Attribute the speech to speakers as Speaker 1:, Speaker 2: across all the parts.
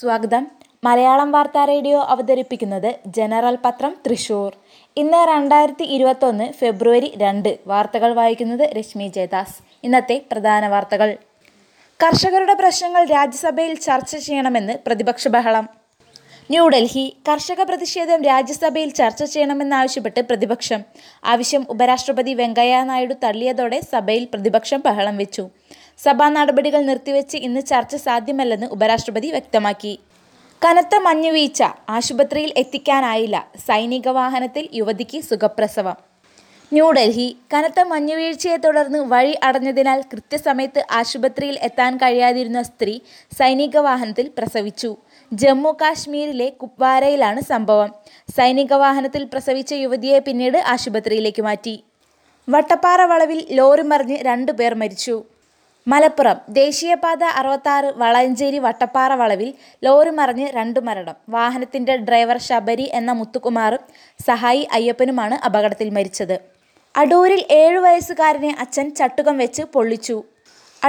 Speaker 1: സ്വാഗതം മലയാളം വാർത്താ റേഡിയോ അവതരിപ്പിക്കുന്നത് ജനറൽ പത്രം തൃശൂർ ഇന്ന് രണ്ടായിരത്തി ഇരുപത്തൊന്ന് ഫെബ്രുവരി രണ്ട് വാർത്തകൾ വായിക്കുന്നത് രശ്മി ജയദാസ് ഇന്നത്തെ പ്രധാന വാർത്തകൾ കർഷകരുടെ പ്രശ്നങ്ങൾ രാജ്യസഭയിൽ ചർച്ച ചെയ്യണമെന്ന് പ്രതിപക്ഷ ബഹളം ന്യൂഡൽഹി കർഷക പ്രതിഷേധം രാജ്യസഭയിൽ ചർച്ച ചെയ്യണമെന്നാവശ്യപ്പെട്ട് പ്രതിപക്ഷം ആവശ്യം ഉപരാഷ്ട്രപതി വെങ്കയ്യ നായിഡു തള്ളിയതോടെ സഭയിൽ പ്രതിപക്ഷം ബഹളം വെച്ചു സഭാ നടപടികൾ നിർത്തിവെച്ച് ഇന്ന് ചർച്ച സാധ്യമല്ലെന്ന് ഉപരാഷ്ട്രപതി വ്യക്തമാക്കി കനത്ത മഞ്ഞുവീഴ്ച ആശുപത്രിയിൽ എത്തിക്കാനായില്ല സൈനിക വാഹനത്തിൽ യുവതിക്ക് സുഖപ്രസവം ന്യൂഡൽഹി കനത്ത മഞ്ഞുവീഴ്ചയെ തുടർന്ന് വഴി അടഞ്ഞതിനാൽ കൃത്യസമയത്ത് ആശുപത്രിയിൽ എത്താൻ കഴിയാതിരുന്ന സ്ത്രീ സൈനിക വാഹനത്തിൽ പ്രസവിച്ചു ജമ്മു കാശ്മീരിലെ കുപ്വാരയിലാണ് സംഭവം സൈനിക വാഹനത്തിൽ പ്രസവിച്ച യുവതിയെ പിന്നീട് ആശുപത്രിയിലേക്ക് മാറ്റി വട്ടപ്പാറ വളവിൽ ലോറി മറിഞ്ഞ് രണ്ടു പേർ മരിച്ചു മലപ്പുറം ദേശീയപാത അറുപത്താറ് വളഞ്ചേരി വട്ടപ്പാറ വളവിൽ ലോറി മറിഞ്ഞ് രണ്ടു മരണം വാഹനത്തിന്റെ ഡ്രൈവർ ശബരി എന്ന മുത്തുകുമാറും സഹായി അയ്യപ്പനുമാണ് അപകടത്തിൽ മരിച്ചത് അടൂരിൽ ഏഴു വയസ്സുകാരനെ അച്ഛൻ ചട്ടുകം വെച്ച് പൊള്ളിച്ചു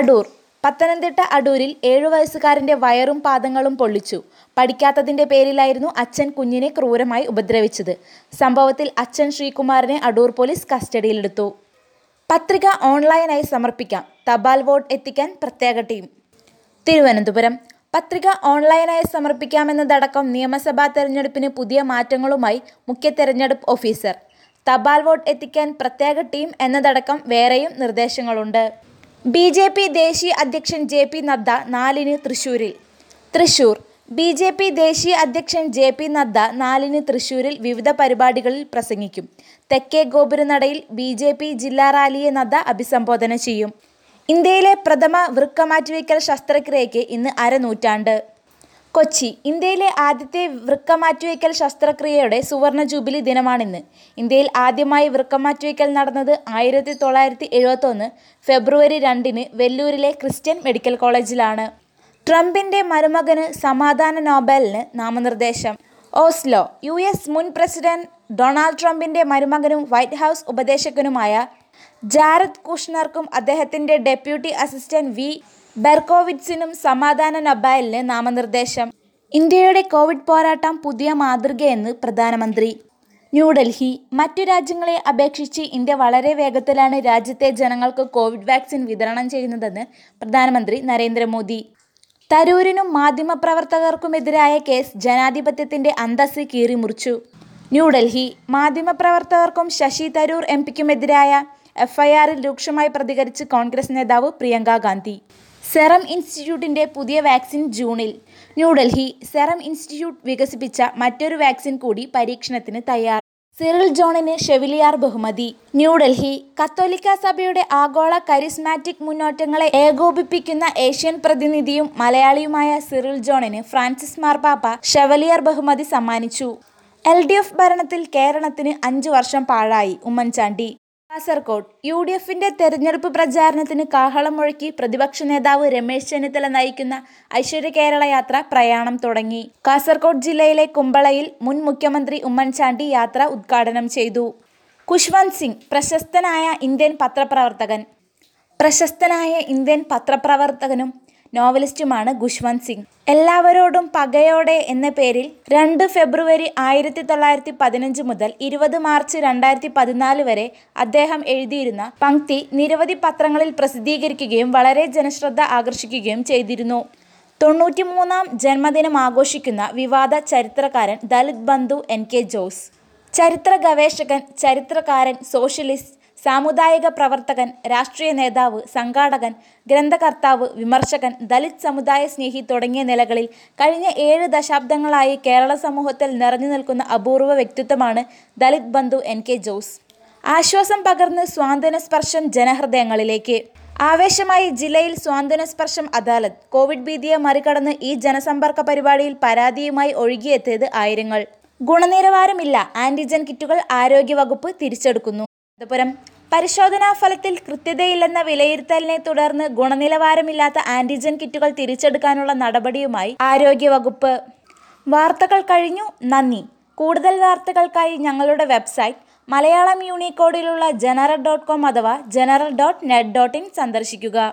Speaker 1: അടൂർ പത്തനംതിട്ട അടൂരിൽ ഏഴു വയസ്സുകാരന്റെ വയറും പാദങ്ങളും പൊള്ളിച്ചു പഠിക്കാത്തതിന്റെ പേരിലായിരുന്നു അച്ഛൻ കുഞ്ഞിനെ ക്രൂരമായി ഉപദ്രവിച്ചത് സംഭവത്തിൽ അച്ഛൻ ശ്രീകുമാറിനെ അടൂർ പോലീസ് കസ്റ്റഡിയിലെടുത്തു പത്രിക ഓൺലൈനായി സമർപ്പിക്കാം തപാൽ വോട്ട് എത്തിക്കാൻ പ്രത്യേക ടീം തിരുവനന്തപുരം പത്രിക ഓൺലൈനായി സമർപ്പിക്കാമെന്നതടക്കം നിയമസഭാ തെരഞ്ഞെടുപ്പിന് പുതിയ മാറ്റങ്ങളുമായി മുഖ്യ തെരഞ്ഞെടുപ്പ് ഓഫീസർ തപാൽ വോട്ട് എത്തിക്കാൻ പ്രത്യേക ടീം എന്നതടക്കം വേറെയും നിർദ്ദേശങ്ങളുണ്ട് ബി ജെ പി ദേശീയ അധ്യക്ഷൻ ജെ പി നദ്ദ നാലിന് തൃശൂരിൽ തൃശൂർ ബി ജെ പി ദേശീയ അധ്യക്ഷൻ ജെ പി നദ്ദ നാലിന് തൃശൂരിൽ വിവിധ പരിപാടികളിൽ പ്രസംഗിക്കും തെക്കേ ഗോപുരനടയിൽ ബി ജെ പി ജില്ലാ റാലിയെ നദ്ദ അഭിസംബോധന ചെയ്യും ഇന്ത്യയിലെ പ്രഥമ വൃക്കമാറ്റിവയ്ക്കൽ ശസ്ത്രക്രിയയ്ക്ക് ഇന്ന് അരനൂറ്റാണ്ട് കൊച്ചി ഇന്ത്യയിലെ ആദ്യത്തെ വൃക്കമാറ്റിവയ്ക്കൽ ശസ്ത്രക്രിയയുടെ സുവർണ ജൂബിലി ദിനമാണിന്ന് ഇന്ത്യയിൽ ആദ്യമായി വൃക്കമാറ്റിവയ്ക്കൽ നടന്നത് ആയിരത്തി തൊള്ളായിരത്തി എഴുപത്തൊന്ന് ഫെബ്രുവരി രണ്ടിന് വെല്ലൂരിലെ ക്രിസ്ത്യൻ മെഡിക്കൽ കോളേജിലാണ് ട്രംപിൻ്റെ മരുമകന് സമാധാന നോബലിന് നാമനിർദ്ദേശം ഓസ്ലോ യു എസ് മുൻ പ്രസിഡന്റ് ഡൊണാൾഡ് ട്രംപിന്റെ മരുമകനും വൈറ്റ് ഹൗസ് ഉപദേശകനുമായ ജാരദ് കുഷ്ണർക്കും അദ്ദേഹത്തിന്റെ ഡെപ്യൂട്ടി അസിസ്റ്റന്റ് വി ബെർക്കോവിറ്റ്സിനും സമാധാന നൊബൈലിന് നാമനിർദ്ദേശം ഇന്ത്യയുടെ കോവിഡ് പോരാട്ടം പുതിയ മാതൃകയെന്ന് പ്രധാനമന്ത്രി ന്യൂഡൽഹി മറ്റു രാജ്യങ്ങളെ അപേക്ഷിച്ച് ഇന്ത്യ വളരെ വേഗത്തിലാണ് രാജ്യത്തെ ജനങ്ങൾക്ക് കോവിഡ് വാക്സിൻ വിതരണം ചെയ്യുന്നതെന്ന് പ്രധാനമന്ത്രി നരേന്ദ്രമോദി തരൂരിനും മാധ്യമപ്രവർത്തകർക്കുമെതിരായ കേസ് ജനാധിപത്യത്തിന്റെ അന്തസ് കീറിമുറിച്ചു ന്യൂഡൽഹി മാധ്യമപ്രവർത്തകർക്കും ശശി തരൂർ എം പിക്കുമെതിരായ എഫ്ഐആറിൽ രൂക്ഷമായി പ്രതികരിച്ച് കോൺഗ്രസ് നേതാവ് പ്രിയങ്ക ഗാന്ധി സെറം ഇൻസ്റ്റിറ്റ്യൂട്ടിന്റെ പുതിയ വാക്സിൻ ജൂണിൽ ന്യൂഡൽഹി സെറം ഇൻസ്റ്റിറ്റ്യൂട്ട് വികസിപ്പിച്ച മറ്റൊരു വാക്സിൻ കൂടി പരീക്ഷണത്തിന് തയ്യാറാണ് സിറിൽ ജോണിന് ഷെവിലിയാർ ബഹുമതി ന്യൂഡൽഹി കത്തോലിക്ക സഭയുടെ ആഗോള കരിസ്മാറ്റിക് മുന്നോട്ടങ്ങളെ ഏകോപിപ്പിക്കുന്ന ഏഷ്യൻ പ്രതിനിധിയും മലയാളിയുമായ സിറിൽ ജോണിന് ഫ്രാൻസിസ് മാർപാപ്പ ഷെവലിയർ ബഹുമതി സമ്മാനിച്ചു എൽ ഡി എഫ് ഭരണത്തിൽ കേരളത്തിന് അഞ്ചു വർഷം പാഴായി ഉമ്മൻചാണ്ടി കാസർകോട് യു ഡി എഫിന്റെ തെരഞ്ഞെടുപ്പ് പ്രചാരണത്തിന് കാഹളം മുഴക്കി പ്രതിപക്ഷ നേതാവ് രമേശ് ചെന്നിത്തല നയിക്കുന്ന ഐശ്വര്യ കേരള യാത്ര പ്രയാണം തുടങ്ങി കാസർകോട് ജില്ലയിലെ കുമ്പളയിൽ മുൻ മുഖ്യമന്ത്രി ഉമ്മൻചാണ്ടി യാത്ര ഉദ്ഘാടനം ചെയ്തു കുഷ്വന്ത് സിംഗ് പ്രശസ്തനായ ഇന്ത്യൻ പത്രപ്രവർത്തകൻ പ്രശസ്തനായ ഇന്ത്യൻ പത്രപ്രവർത്തകനും നോവലിസ്റ്റുമാണ് ഖുഷ്വന്ത് സിംഗ്. എല്ലാവരോടും പകയോടെ എന്ന പേരിൽ രണ്ട് ഫെബ്രുവരി ആയിരത്തി തൊള്ളായിരത്തി പതിനഞ്ച് മുതൽ ഇരുപത് മാർച്ച് രണ്ടായിരത്തി പതിനാല് വരെ അദ്ദേഹം എഴുതിയിരുന്ന പങ്ക്തി നിരവധി പത്രങ്ങളിൽ പ്രസിദ്ധീകരിക്കുകയും വളരെ ജനശ്രദ്ധ ആകർഷിക്കുകയും ചെയ്തിരുന്നു. തൊണ്ണൂറ്റിമൂന്നാം ജന്മദിനം ആഘോഷിക്കുന്ന വിവാദ ചരിത്രകാരൻ ദളിത് ബന്ധു എൻ. കെ. ജോസ്, ചരിത്ര ഗവേഷകൻ, ചരിത്രകാരൻ, സോഷ്യലിസ്റ്റ് സാമുദായിക പ്രവർത്തകൻ രാഷ്ട്രീയ നേതാവ് സംഘാടകൻ ഗ്രന്ഥകർത്താവ് വിമർശകൻ ദലിത് സമുദായ സ്നേഹി തുടങ്ങിയ നിലകളിൽ കഴിഞ്ഞ ഏഴ് ദശാബ്ദങ്ങളായി കേരള സമൂഹത്തിൽ നിറഞ്ഞു നിൽക്കുന്ന അപൂർവ വ്യക്തിത്വമാണ് ദലിത് ബന്ധു എൻ കെ ജോസ് ആശ്വാസം പകർന്ന് സ്വാന്തന സ്പർശം ജനഹൃദയങ്ങളിലേക്ക് ആവേശമായി ജില്ലയിൽ സ്വാന്തന സ്പർശം അദാലത്ത് കോവിഡ് ഭീതിയെ മറികടന്ന് ഈ ജനസമ്പർക്ക പരിപാടിയിൽ പരാതിയുമായി ഒഴുകിയെത്തിയത് ആയിരങ്ങൾ ഗുണനിലവാരമില്ല ആന്റിജൻ കിറ്റുകൾ ആരോഗ്യവകുപ്പ് തിരിച്ചെടുക്കുന്നു മലപ്പുറം പരിശോധനാ ഫലത്തിൽ കൃത്യതയില്ലെന്ന വിലയിരുത്തലിനെ തുടർന്ന് ഗുണനിലവാരമില്ലാത്ത ആന്റിജൻ കിറ്റുകൾ തിരിച്ചെടുക്കാനുള്ള നടപടിയുമായി ആരോഗ്യവകുപ്പ് വാർത്തകൾ കഴിഞ്ഞു നന്ദി കൂടുതൽ വാർത്തകൾക്കായി ഞങ്ങളുടെ വെബ്സൈറ്റ് മലയാളം യൂണിക്കോഡിലുള്ള ജനറൽ ഡോട്ട് കോം അഥവാ general dot net dot in സന്ദർശിക്കുക